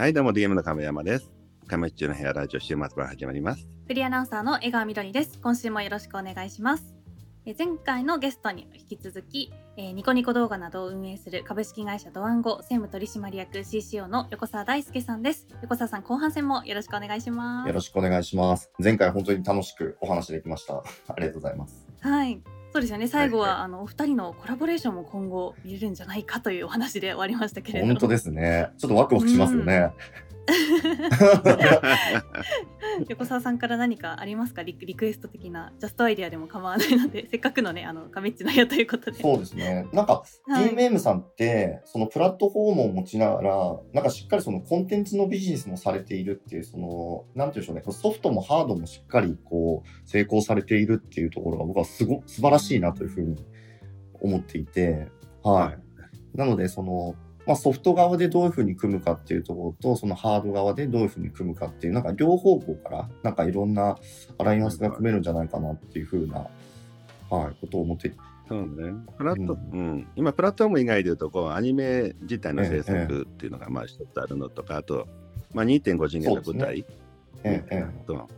はい、どうも DM の亀山です。亀っちの部屋ラジオ週末版始まります。フリーアナウンサーの江川みどりです。今週もよろしくお願いします。え前回のゲストに引き続き、えーニコニコ動画などを運営する株式会社ドワンゴ専務取締役 CCO の横澤大輔さんです。横澤さん、後半戦もよろしくお願いします。よろしくお願いします。前回本当に楽しくお話できました。ありがとうございます。はい。そうですよね。最後は、はいはいあのお二人のコラボレーションも今後見れるんじゃないかというお話で終わりましたけれども。本当ですね。ちょっとワクワクしますよね。横澤さんから何かありますか？リクリクエスト的なジャストアイデアでも構わないので せっかくのねあのカメッチの部屋ということで。そうですね。なんか、はい。DMM さんって、そのプラットフォームを持ちながら、なんかしっかりそのコンテンツのビジネスもされているっていう、その、なんていうんでしょうね、ソフトもハードもしっかりこう、成功されているっていうところが僕はすご、素晴らしいなというふうに思っていて、はい。なので、その、まあ、ソフト側でどういうふうに組むかっていうところと、そのハード側でどういうふうに組むかっていう、なんか両方向から、なんかいろんなアライアンスが組めるんじゃないかなっていうふうな、はい、ことを思って、そうね。プラット、ううん、今、プラットフォーム以外で言うと、こう、アニメ自体の制作っていうのが、まあ、一つあるのとか、あと、まあ、2.5次元の舞台。ええ、えと、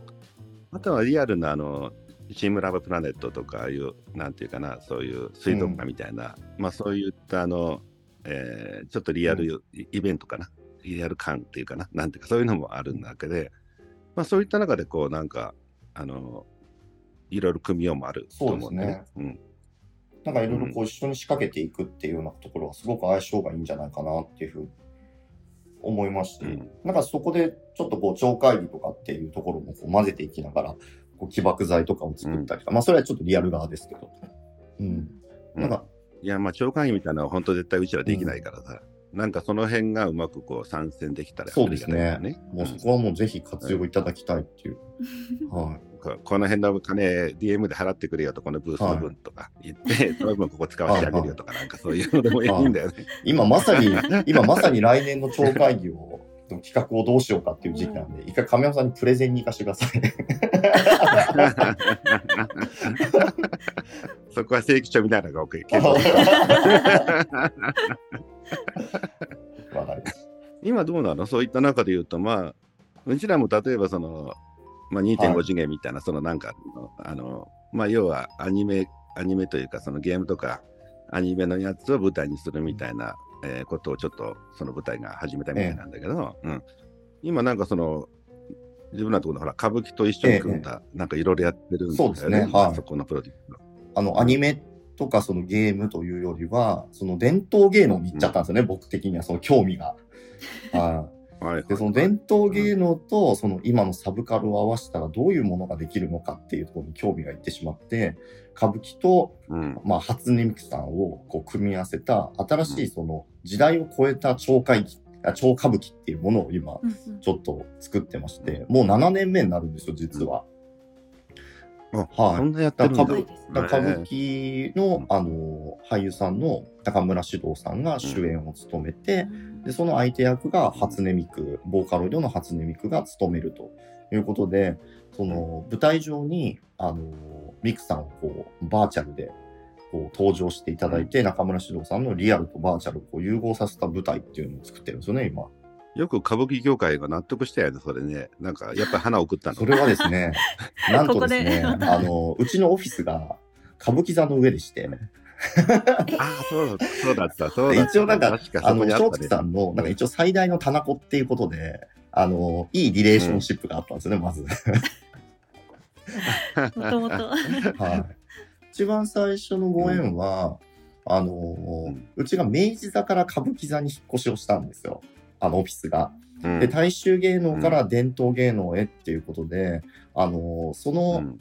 あとはリアルな、あの、チームラブプラネットとかああいう、なんていうかな、そういう水族館みたいな、まあそういったあの、えーちょっとリアルイイベントかな、リアル感っていうかな、なんていうか、そういうのもあるわけで、まあそういった中で、こう、なんか、あの、いろいろ組みようもあると思うんだよね。うん。え、なんかいろいろこう一緒に仕掛けていくっていうようなところはすごく相性がいいんじゃないかなっていうふうに思いますし、うん。なんかそこでちょっとこう超会議とかっていうところもこう混ぜていきながら、こう起爆剤とかを作ったりとか、まあそれはちょっとリアル側ですけど、うん。なんか、いや、まあ、超会議みたいなのは本当絶対うちらできないからさ、なんかその辺がうまくこう参戦できたらそうですね。もうそこはもうぜひ活用いただきたいっていう。はい。ここの辺の金 DM で払ってくれよと、このブースの分とか言って、その分ここ使わせてあげるよとか、なんかそういうのでもいいんだよね。今まさに、今まさに来年の超会議を、の企画をどうしようかっていう時期なんで、一回亀山さんにプレゼンに行かせてください。そこは正規書みたいなのがります。今どうなの？そういった中で言うと、まあ、うちらも例えばその、まあ、2.5次元みたいな、そのなんかあの、まあ、要はアニメ、アニメというか、そのゲームとか、アニメのやつを舞台にするみたいな、えーことをちょっとその舞台が始めたみたいなんだけど、うん、今なんかその、自分のところのほら歌舞伎と一緒に組んだ、なんかいろいろやってるんだよそうですね。はい。そこのプロジェクト。あの、アニメとかそのゲームというよりは、その伝統芸能に行っちゃったんですよね、僕的にはその興味が。はい。はいで、その伝統芸能と、その今のサブカルを合わせたらどういうものができるのかっていうところに興味がいってしまって、歌舞伎と、うんまあ、初音ミクさんをこう組み合わせた新しいその時代を超えた超会議、あ超歌舞伎っていうものを今、ちょっと作ってまして、もう7年目になるんですよ、実は。あはい。そんなやってるんだ。歌舞伎の、あの、俳優さんの高村獅童さんが主演を務めて、で、その相手役が初音ミク、ボーカロイドの初音ミクが務めるということで、その舞台上に、あの、ミクさんをこう、バーチャルで、こう、登場していただいて、中村獅童さんのリアルとバーチャルをこう融合させた舞台っていうのを作ってるんですよね、今。よく歌舞伎業界が納得したよね、それね。なんか、やっぱり花を送ったの。それはですね、なんとですね、ここであの、うちのオフィスが歌舞伎座の上でして、ああ、そうだ、そうだった、そうだった。一応なんか、確かあの、松木さんの、なんか一応最大の棚子っていうことで、あの、いいリレーションシップがあったんですよね、まず。もともと。はい。一番最初のご縁は、あのんうちが明治座から歌舞伎座に引っ越しをしたんですよ。あの、オフィスが。うんで、大衆芸能から伝統芸能へっていうことで、あのそうの、ん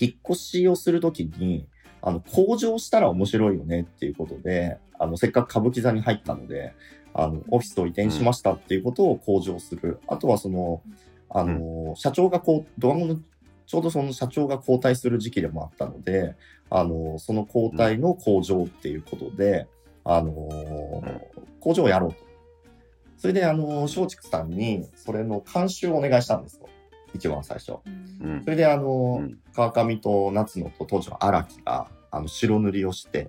引っ越しをするときに、あの、向上したら面白いよねっていうことで、あの、せっかく歌舞伎座に入ったので、あの、オフィスを移転しましたっていうことを向上する。あとはその、あの、社長がこう、ドワンゴの、ちょうどその社長が交代する時期でもあったので、あの、その交代の向上っていうことで、あの、工場をやろうと。それで、あの、松竹さんに、それの監修をお願いしたんですよ。一番最初。うんそれで、あの、うん川上と夏野と当時の荒木が、あの、白塗りをして、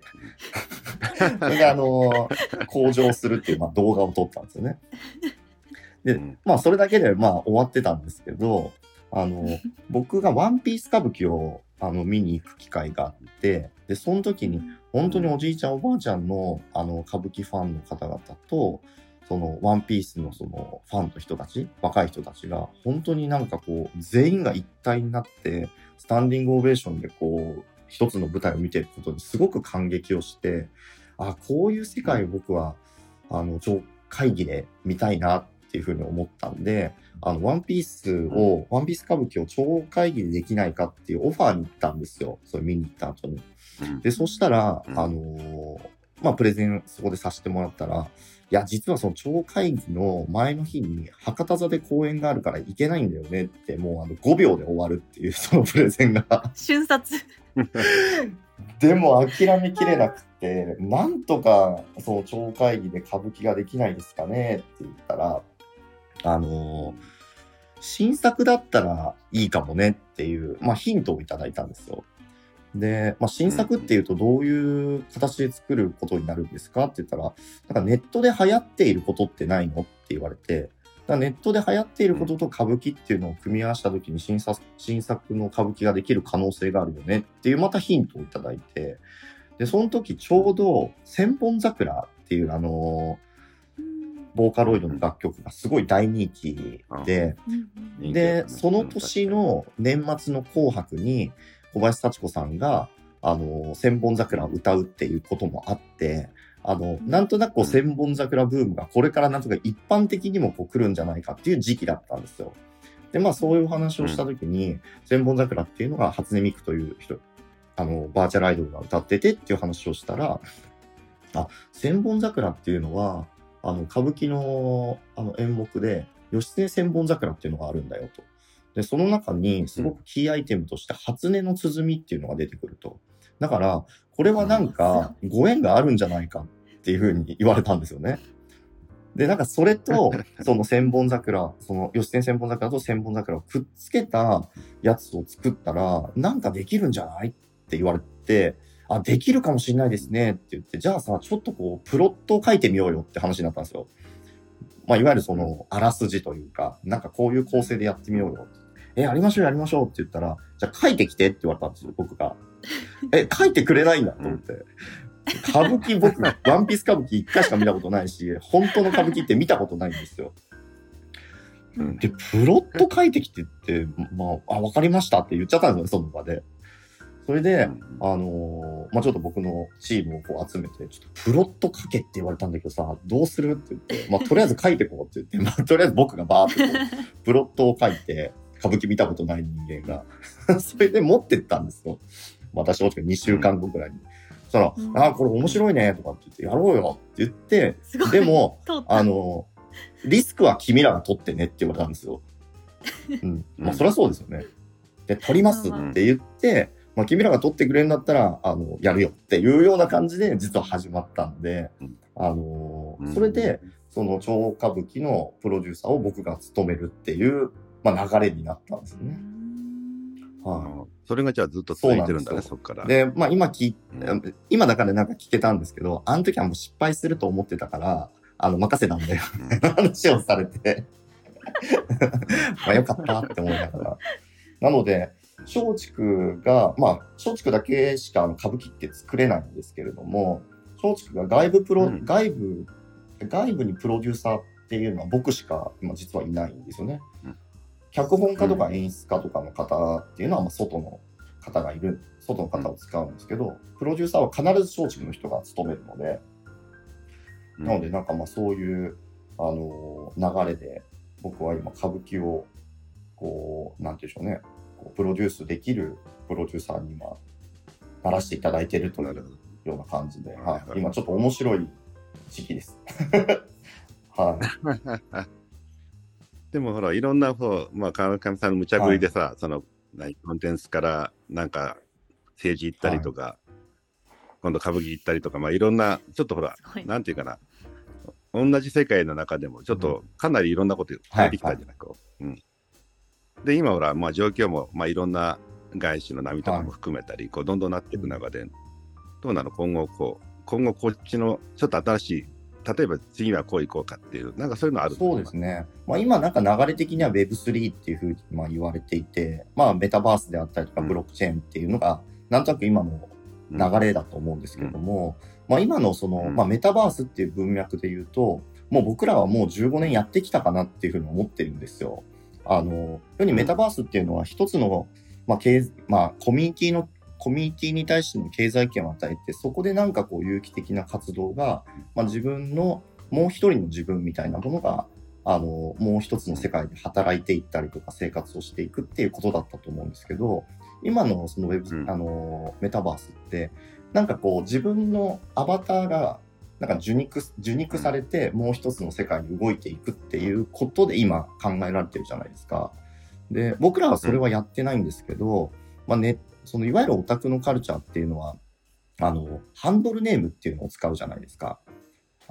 それで、あの、向上するっていう、まあ、動画を撮ったんですよね。でうんまあそれだけでまあ終わってたんですけど、あの、僕がワンピース歌舞伎をあの見に行く機会があって、で、その時に本当におじいちゃんおばあちゃんのあの歌舞伎ファンの方々と、そのワンピースのそのファンの人たち、若い人たちが本当になんかこう全員が一体になって、スタンディングオベーションでこう一つの舞台を見てることにすごく感激をして、あ、こういう世界を僕はあの、超会議で見たいなっていうふうに思ったんで、あの、ワンピースを、ワンピース歌舞伎を超会議でできないかっていうオファーに行ったんですよ。それ見に行った後に。うんで、そしたら、うんあのーまあ、プレゼンそこでさせてもらったら、いや、実はその超会議の前の日に博多座で公演があるから行けないんだよねって、もうあの5秒で終わるっていう そのプレゼンが。瞬殺。でも諦めきれなくて、なんとかその超会議で歌舞伎ができないですかねって言ったら、あの新作だったらいいかもねっていう、まあヒントをいただいたんですよ。で、まあ新作っていうとどういう形で作ることになるんですかって言ったら、なんかネットで流行っていることってないのって言われて、だネットで流行っていることと歌舞伎っていうのを組み合わせた時に新作新作の歌舞伎ができる可能性があるよねっていうまたヒントをいただいて、で、その時ちょうど千本桜っていうあのボーカロイドの楽曲がすごい大人気で、人気だで、その年の年末の紅白に小林幸子さんが、あの、千本桜を歌うっていうこともあって、あの、なんとなくこう千本桜ブームがこれからなんとか一般的にもこう来るんじゃないかっていう時期だったんですよ。で、まあそういうお話をしたときに、千本桜っていうのが初音ミクという人、あの、バーチャルアイドルが歌っててっていう話をしたら、あ、千本桜っていうのは、あの、歌舞伎の、あの、演目で、義経千本桜っていうのがあるんだよと。で、その中にすごくキーアイテムとして、初音の鼓っていうのが出てくると。だから、これはなんか、ご縁があるんじゃないかっていうふうに言われたんですよね。で、なんかそれと、その千本桜、その義経千本桜と千本桜をくっつけたやつを作ったら、なんかできるんじゃないって言われて、あ、できるかもしれないですねって言って、じゃあさ、ちょっとこう、プロットを書いてみようよって話になったんですよ。まあ、いわゆるその、あらすじというか、なんかこういう構成でやってみようよ。え、やりましょうやりましょうって言ったら、じゃあ書いてきてって言われたんですよ、僕が。え、書いてくれないんだと思って。歌舞伎僕、ワンピース歌舞伎一回しか見たことないし、本当の歌舞伎って見たことないんですよ。うんで、プロット書いてきてって、まあ、あ、わかりましたって言っちゃったんですよね、その場で。それで、あのーまあ、ちょっと僕のチームをこう集めて、ちょっとプロット書けって言われたんだけどさ、どうするって言って、まあ、とりあえず書いてこうって言って、まあ、とりあえず僕がバーって プロットを書いて、歌舞伎見たことない人間が、それで持ってったんですよ。私、正直2週間後ぐらいに。そしたら、うんあー、これ面白いね、とかって言って、やろうよって言って。でも、あの、リスクは君らが取ってねって言われたんですよ。うん。まあ、そりゃそうですよね。で、取りますって言って、まあ、君らが取ってくれるんだったら、あの、やるよっていうような感じで、実は始まったんでうん、あのうんそれで、、その超歌舞伎のプロデューサーを僕が務めるっていう、まあ、流れになったんですよね。はうんそれがじゃあずっと続いてるんだね、そそっから。い。で、まあ、今聞いうん今だからなんか聞けたんですけど、あの時はもう失敗すると思ってたから、あの、任せたんだよ。話をされて。まあよかったって思いながら。なので、松竹が、まあ、松竹だけしかあの歌舞伎って作れないんですけれども、松竹が外部プロ、うん。外部、外部にプロデューサーっていうのは僕しか今実はいないんですよね。うん。脚本家とか演出家とかの方っていうのは、まあ、外の方がいる、外の方を使うんですけど、プロデューサーは必ず松竹の人が務めるので、うん。なので、なんかまあそういう、あのー流れで、僕は今歌舞伎を、こう、なんていうんでしょうね、こうプロデュースできるプロデューサーに今、ならしていただいているというような感じで、はいはい、今ちょっと面白い時期です。はい。でもほら、いろんな方、まあ、川上さんの無茶ぶりでさ、その、何コンテンツから、なんか、政治行ったりとか、今度歌舞伎行ったりとか、まあ、いろんな、ちょっとほら。なんていうかな、同じ世界の中でも、ちょっとかなりいろんなこと変えてきたじゃない、こう。うん。で、今ほら、まあ、状況も、まあ、いろんな外資の波とかも含めたり、こう、どんどんなっていく中で、どうなの？今後、こう、今後こっちの、ちょっと新しい例えば次はこう行こうかっていう、なんかそういうのあるそうですね。まあ、今なんか流れ的には Web3 っていうふうにまあ言われていて、まあメタバースであったりとかうん。ブロックチェーンっていうのが、なんとなく今の流れだと思うんですけれども、まあ今のその、うん。まあメタバースっていう文脈で言うと、もう僕らはもう15年やってきたかなっていうふうに思ってるんですよ。あの、世にメタバースっていうのは一つの、まあ、経まあ、コミュニティの、コミュニティに対しての経済権を与えて、そこでなんかこう有機的な活動が、まあ自分の、もう一人の自分みたいなものが、あの、もう一つの世界で働いていったりとか生活をしていくっていうことだったと思うんですけど、今のそのウェブ、うん。あの、メタバースって、なんかこう自分のアバターが、なんか受肉、受肉されてもう一つの世界に動いていくっていうことで今考えられてるじゃないですか。で、僕らはそれはやってないんですけど、まあね、そのいわゆるオタクのカルチャーっていうのは、あの、ハンドルネームっていうのを使うじゃないですか。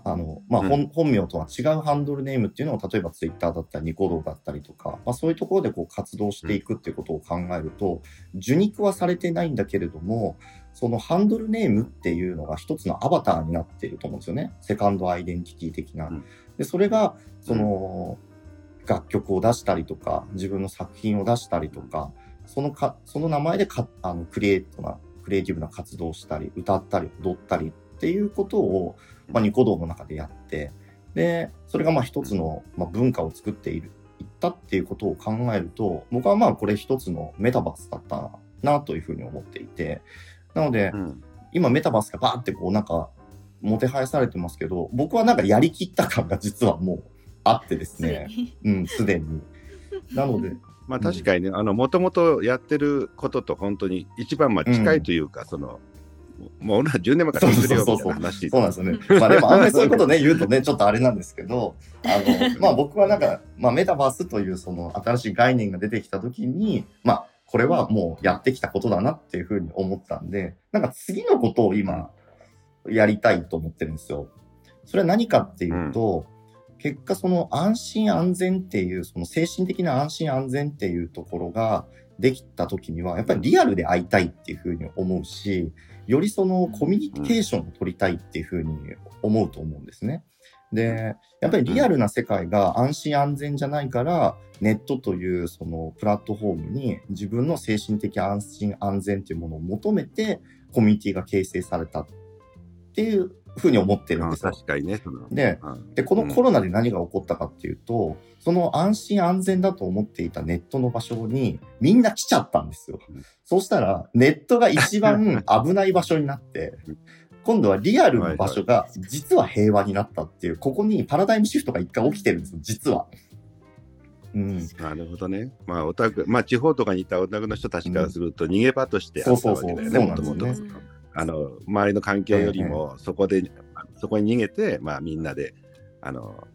あの、まあ、本、本名とは違うハンドルネームっていうのを、例えばツイッターだったり、ニコ動だったりとか、まあ、そういうところでこう活動していくっていうことを考えると、受肉はされてないんだけれども、そのハンドルネームっていうのが一つのアバターになっていると思うんですよね。セカンドアイデンティティ的なうん。で、それが、その、楽曲を出したりとか、自分の作品を出したりとか、そのか、その名前でか、あの、クリエイトな、クリエイティブな活動をしたり、歌ったり、踊ったりっていうことを、まあ、ニコ動の中でやって、で、それがまあ一つの、まあ、文化を作っている、いったっていうことを考えると、僕はまあこれ一つのメタバースだったなというふうに思っていて、なので、うん今メタバースがバーってこうなんか、もてはやされてますけど、僕はなんかやりきった感が実はもうあってですね。にうん、すでに。なので、まあ確かにね、あの、もともとやってることと本当に一番まあ近いというか、その、もう俺ら10年前から知ってるよみたいな話。そうなんですよね。まあでも あんまりそういうことね、言うとね、ちょっとあれなんですけど、あの、まあ僕はなんか、まあメタバースというその新しい概念が出てきたときに、まあこれはもうやってきたことだなっていうふうに思ったんで、なんか次のことを今、やりたいと思ってるんですよ。それは何かっていうと、結果その安心安全っていう、その精神的な安心安全っていうところができた時には、やっぱりリアルで会いたいっていうふうに思うし、よりそのコミュニケーションを取りたいっていうふうに思うと思うんですね。で、やっぱりリアルな世界が安心安全じゃないから、ネットというそのプラットフォームに自分の精神的安心安全っていうものを求めてコミュニティが形成されたっていうふうに思ってるんあですよ。確かにね。で、うんで、このコロナで何が起こったかっていうと、その安心安全だと思っていたネットの場所にみんな来ちゃったんですようん。そうしたら、ネットが一番 危ない場所になって、今度はリアルの場所が実は平和になったっていう、ここにパラダイムシフトが一回起きてるんですよ、実は。うん。なるほどね。まあ、オタク、まあ、地方とかにいたオタクの人たちからすると、逃げ場としてあったわけだよね、もともとあの、周りの環境よりも、そこで、そこに逃げて、まあ、みんなで、あの、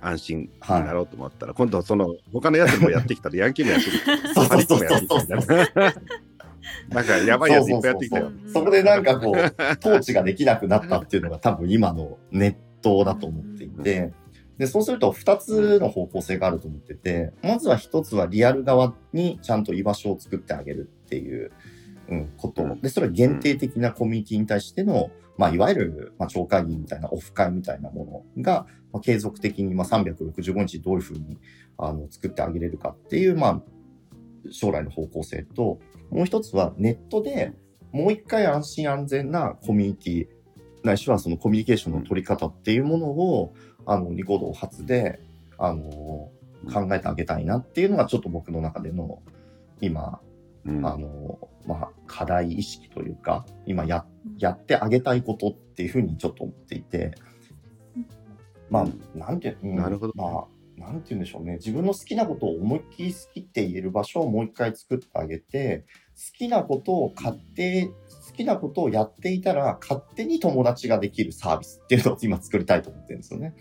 安心になろうと思ったら、今度、その、他のやつもやってきたら、ヤンキーもやってきた。そうパリッもやってきたみたいな。なんか、やばいやついっぱいやってきたよ。うんそこでなんかこう、統治ができなくなったっていうのが多分今のネットだと思っていて、で、そうすると2つの方向性があると思ってて、まずは1つはリアル側にちゃんと居場所を作ってあげるっていう、うん、ことうん。で、それは限定的なコミュニティに対しての、まあ、いわゆる、まあ、超会議みたいなオフ会みたいなものが、まあ、継続的に、まあ、365日どういうふうに、あの、作ってあげれるかっていう、まあ、将来の方向性と、もう一つはネットでもう一回安心安全なコミュニティ、ないしはそのコミュニケーションの取り方っていうものを、あの、ニコ動発で、あの、考えてあげたいなっていうのがちょっと僕の中での、今、うん。あの、まあ、課題意識というか、今や、やってあげたいことっていうふうにちょっと思っていて、まあ、なんて、うん。なるほど。まあ、なんて言うんでしょうね。自分の好きなことを思いっきり好きって言える場所をもう一回作ってあげて、好きなことを勝手、好きなことをやっていたら、勝手に友達ができるサービスっていうのを今作りたいと思ってるんですよね。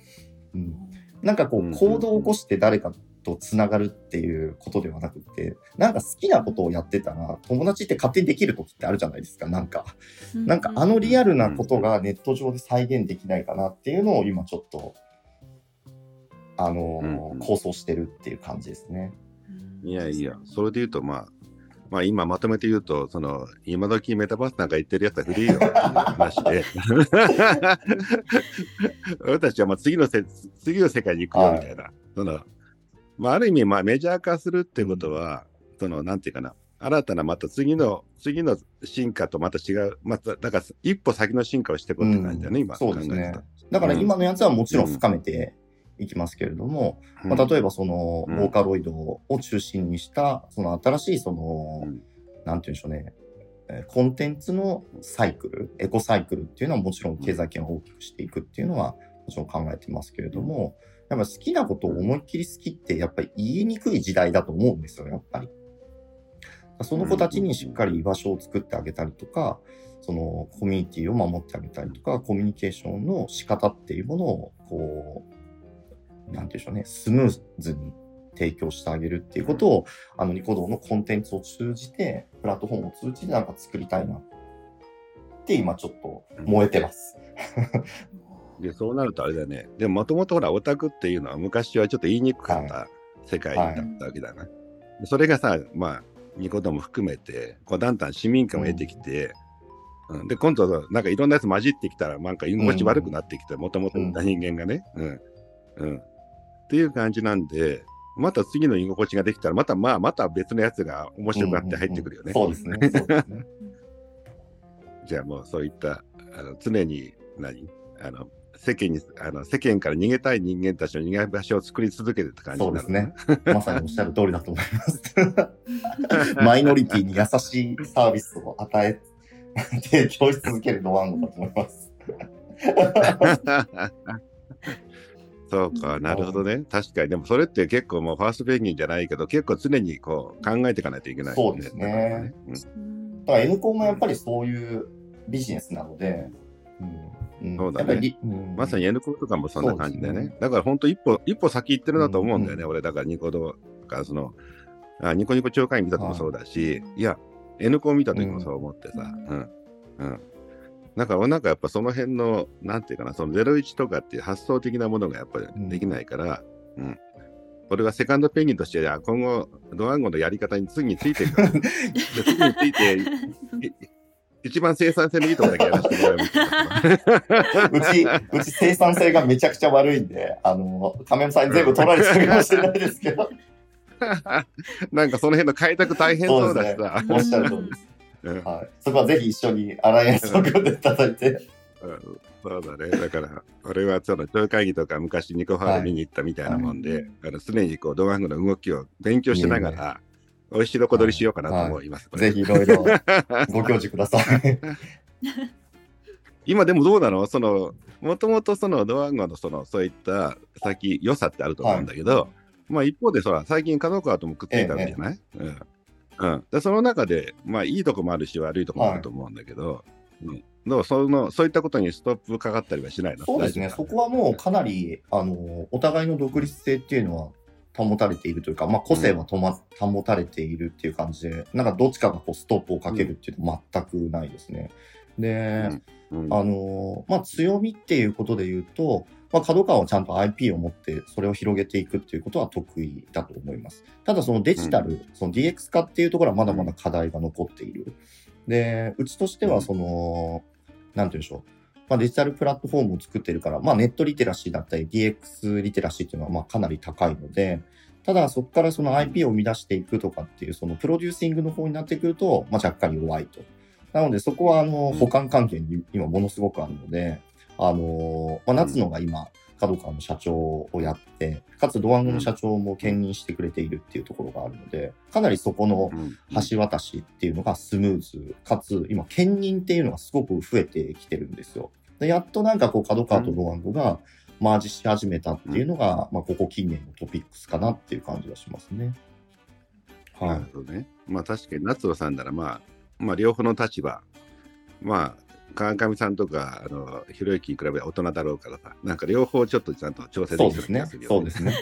うん。なんかこう、うん行動を起こして誰かとつながるっていうことではなくて、なんか好きなことをやってたら、友達って勝手にできる時ってあるじゃないですか、なんか。なんかあのリアルなことがネット上で再現できないかなっていうのを今ちょっと、あのーうん。構想してるっていう感じですね。いやいや、それで言うと、まあ、まあ今まとめて言うと、その、今時メタバースなんか言ってるやつは古いよ。って。いう話で、俺たちはまあ次のせ次の世界に行くよみたいな、その、まあある意味まあメジャー化するってことは、その、なんていうかな、新たなまた次の、次の進化とまた違う、また、だから一歩先の進化をしていこうって感じだね、今考えてそうですね。た。だから今のやつはもちろん。深めていきますけれども、まあ、例えばその、うん。ボーカロイドを中心にした、その新しいその、うん。なんて言うんでしょうね、えーコンテンツのサイクル、エコサイクルっていうのはもちろん経済圏を大きくしていくっていうのはもちろん考えてますけれども、やっぱ好きなことを思いっきり好きってやっぱり言いにくい時代だと思うんですよ、やっぱり。その子たちにしっかり居場所を作ってあげたりとか、そのコミュニティを守ってあげたりとか、コミュニケーションの仕方っていうものを、こう、なんていうんでしょうね、スムーズに提供してあげるっていうことを、あの、ニコ動のコンテンツを通じて、プラットフォームを通じてなんか作りたいなって今ちょっと燃えてます。で、そうなるとあれだよね。でも、もともとほら、オタクっていうのは昔はちょっと言いにくかった世界だったわけだな。それがさ、まあ、ニコ動も含めて、こうだんだん市民感を得てきて、うんで、今度、なんかいろんなやつ混じってきたら、なんか居心地悪くなってきて、もともと人間がね。うん。うん。っていう感じなんで、また次の居心地ができたら、またまあ、また別のやつが面白くなって入ってくるよね。そうですね。ね。じゃあもうそういったあの常に何？あの世間にあの世間から逃げたい人間たちの逃げ場所を作り続けるって感じそうですね。まさにおっしゃる通りだと思います。マイノリティに優しいサービスを与え、提供し続けるドワンゴだと思います。そうか、なるほどね。確かに、でもそれって結構もうファーストペンギンじゃないけど、結構常にこう考えていかないといけない、そうですね。だから N コンもやっぱりそういうビジネスなので、うん。ん。そうだね。まさに N コとかもそんな感じだよね。そうですだから本当一歩、一歩先行ってるなと思うんだよね、うん俺。だからニコ動か、その、あニコニコ超会員見た時もそうだし、い、や、N コ見た時もそう思ってさ、ううんん、うん。だかなんかやっぱその辺の、なんていうかな、その01とかっていう発想的なものがやっぱりできないから、うん。俺はセカンドペンギンとして、あ今後、ドワンゴのやり方に次についてるから、で次について、い 一番生産性のいいところだけやらせてもらいな。うち、うち生産性がめちゃくちゃ悪いんで、あの、亀山さんに全部取られちゃうかもしれないですけど、なんかその辺の開拓大変そうだしさ。おっしゃる通りです。うんはい。そこはぜひ一緒にアライアンスを組んでいただいて、うんそうだね。だから、俺はその超会議とか昔ニコファーで見に行ったみたいなもんで、はいあの常にこうドワンゴの動きを勉強しながら、美味しいどこ取りしようかなと思います。これぜひいろいろご教示ください。今でもどうなの？その、もともとそのドワンゴのその、そういった先、良さってあると思うんだけど、まあ一方でそら、最近角川ともくっついたわけじゃない、うん。うん。で、その中で、まあいいとこもあるし、悪いとこもあると思うんだけど、うん。どうその、そういったことにストップかかったりはしないのそうですね。そこはもうかなり、あの、お互いの独立性っていうのは保たれているというか、まあ個性はとま、保たれているっていう感じで、なんかどっちかがこうストップをかけるっていうのは全くないですね。で、うんあの、まあ強みっていうことで言うと、まあ、角川はちゃんと IP を持ってそれを広げていくっていうことは得意だと思います。ただそのデジタル、その DX 化っていうところはまだまだ課題が残っている。で、うちとしてはその、なんて言うんでしょう。まあ、デジタルプラットフォームを作ってるから、まあ、ネットリテラシーだったり DX リテラシーっていうのはまあかなり高いので、ただそこからその IP を生み出していくとかっていうそのプロデューシングの方になってくると、まあ、若干弱いと。なのでそこはあのうん補完関係に今ものすごくあるので、あの、まあ、夏野が今、角川の社長をやって、かつドワンゴの社長も兼任してくれているっていうところがあるので、かなりそこのうん橋渡しっていうのがスムーズ、かつ今、兼任っていうのがすごく増えてきてるんですよ。でやっとなんかこう、角川とドワンゴがマージし始めたっていうのが、まあ、ここ近年のトピックスかなっていう感じがしますね。なはい。るほどね。まあ確かに夏野さんならまあ、まあ両方の立場、まあ、川上さんとか、あの、ひろゆきに比べ大人だろうからさ、なんか両方ちょっとちゃんと調整できそうですねてる気がする。よそうですね。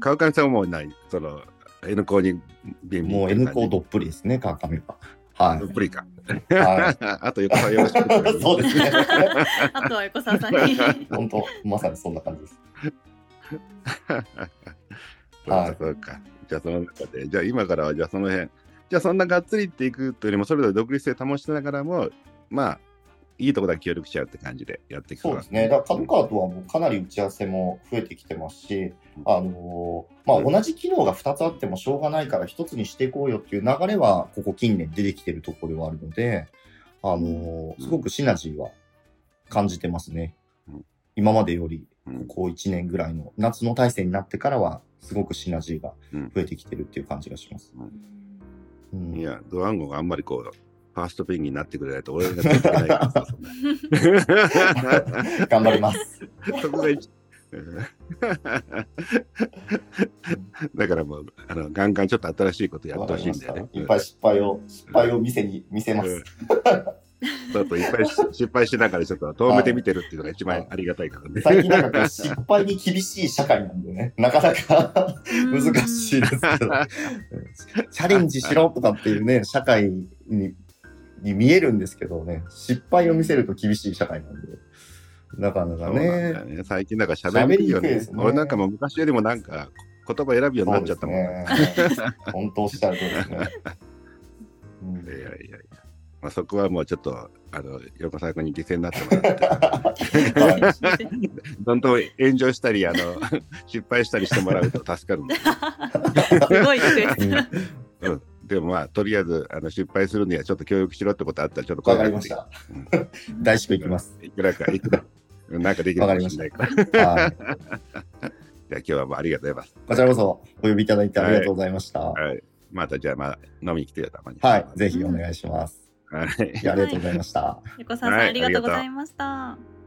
川上さんはもうない、その、N 校にビンビンもう N 校どっぷりですね、川上は。はどっぷりか。い。は あと横さんよろしく。い。そうですね。あとは横澤さんに。本当、まさにそんな感じです。そうか、そうか。じゃあその中で、じゃあ今からはじゃあその辺、じゃあそんながっつりっていくというよりも、それぞれ独立性保ちながらも、まあ、いいとこだけ協力しちゃうって感じでやっていくそうですね。だから、角川とはもうかなり打ち合わせも増えてきてますし、あのーまあ、うん。同じ機能が2つあってもしょうがないから1つにしていこうよっていう流れは、ここ近年出てきてるところではあるので、あのーすごくシナジーは感じてますね。うん。今までより、うんここ1年ぐらいの夏の体制になってからは、すごくシナジーがうん増えてきてるっていう感じがします。うんいや、ドワンゴがあんまりこう、ファーストペンギンになってくれないと俺が頑張ります。だからもう、あの、ガンガンちょっと新しいことやってほしいんだよね。いっぱい失敗を、失敗を見せに、見せます。うんちょっといっぱいし 失敗しながらちょっと遠目で見てるっていうのが一番ありがたいからね。最近なんか失敗に厳しい社会なんでね、なかなか難しいですけど、チャレンジしろとかっていうね、社会にに見えるんですけどね、失敗を見せると厳しい社会なんで、なかなかねよ、ね。最近なんか喋りにくいよくいですね俺なんかもう昔よりもなんか言葉選ぶようになっちゃったもんね。本当おっしゃるとりですね。うんいやいやいや。まあ、そこはもうちょっと、あの、横澤君に犠牲になってもらって、どんどん炎上したり、あの、失敗したりしてもらうと助かるんで。すごいです。うん。でもまあ、とりあえず、あの、失敗するにはちょっと協力しろってことあったら、ちょっとわかりました。大至急いきます。いくらか、いくら、なんかできるかもしれないから。はい。じゃあ今日はもうありがとうございます。こちらこそお呼びいただいてありがとうございました。ははい。またじゃあ、まあ、飲みに来てよ、たまに。い。ぜひお願いします。はい。ありがとうございました。横澤さん、はいありがとうございました。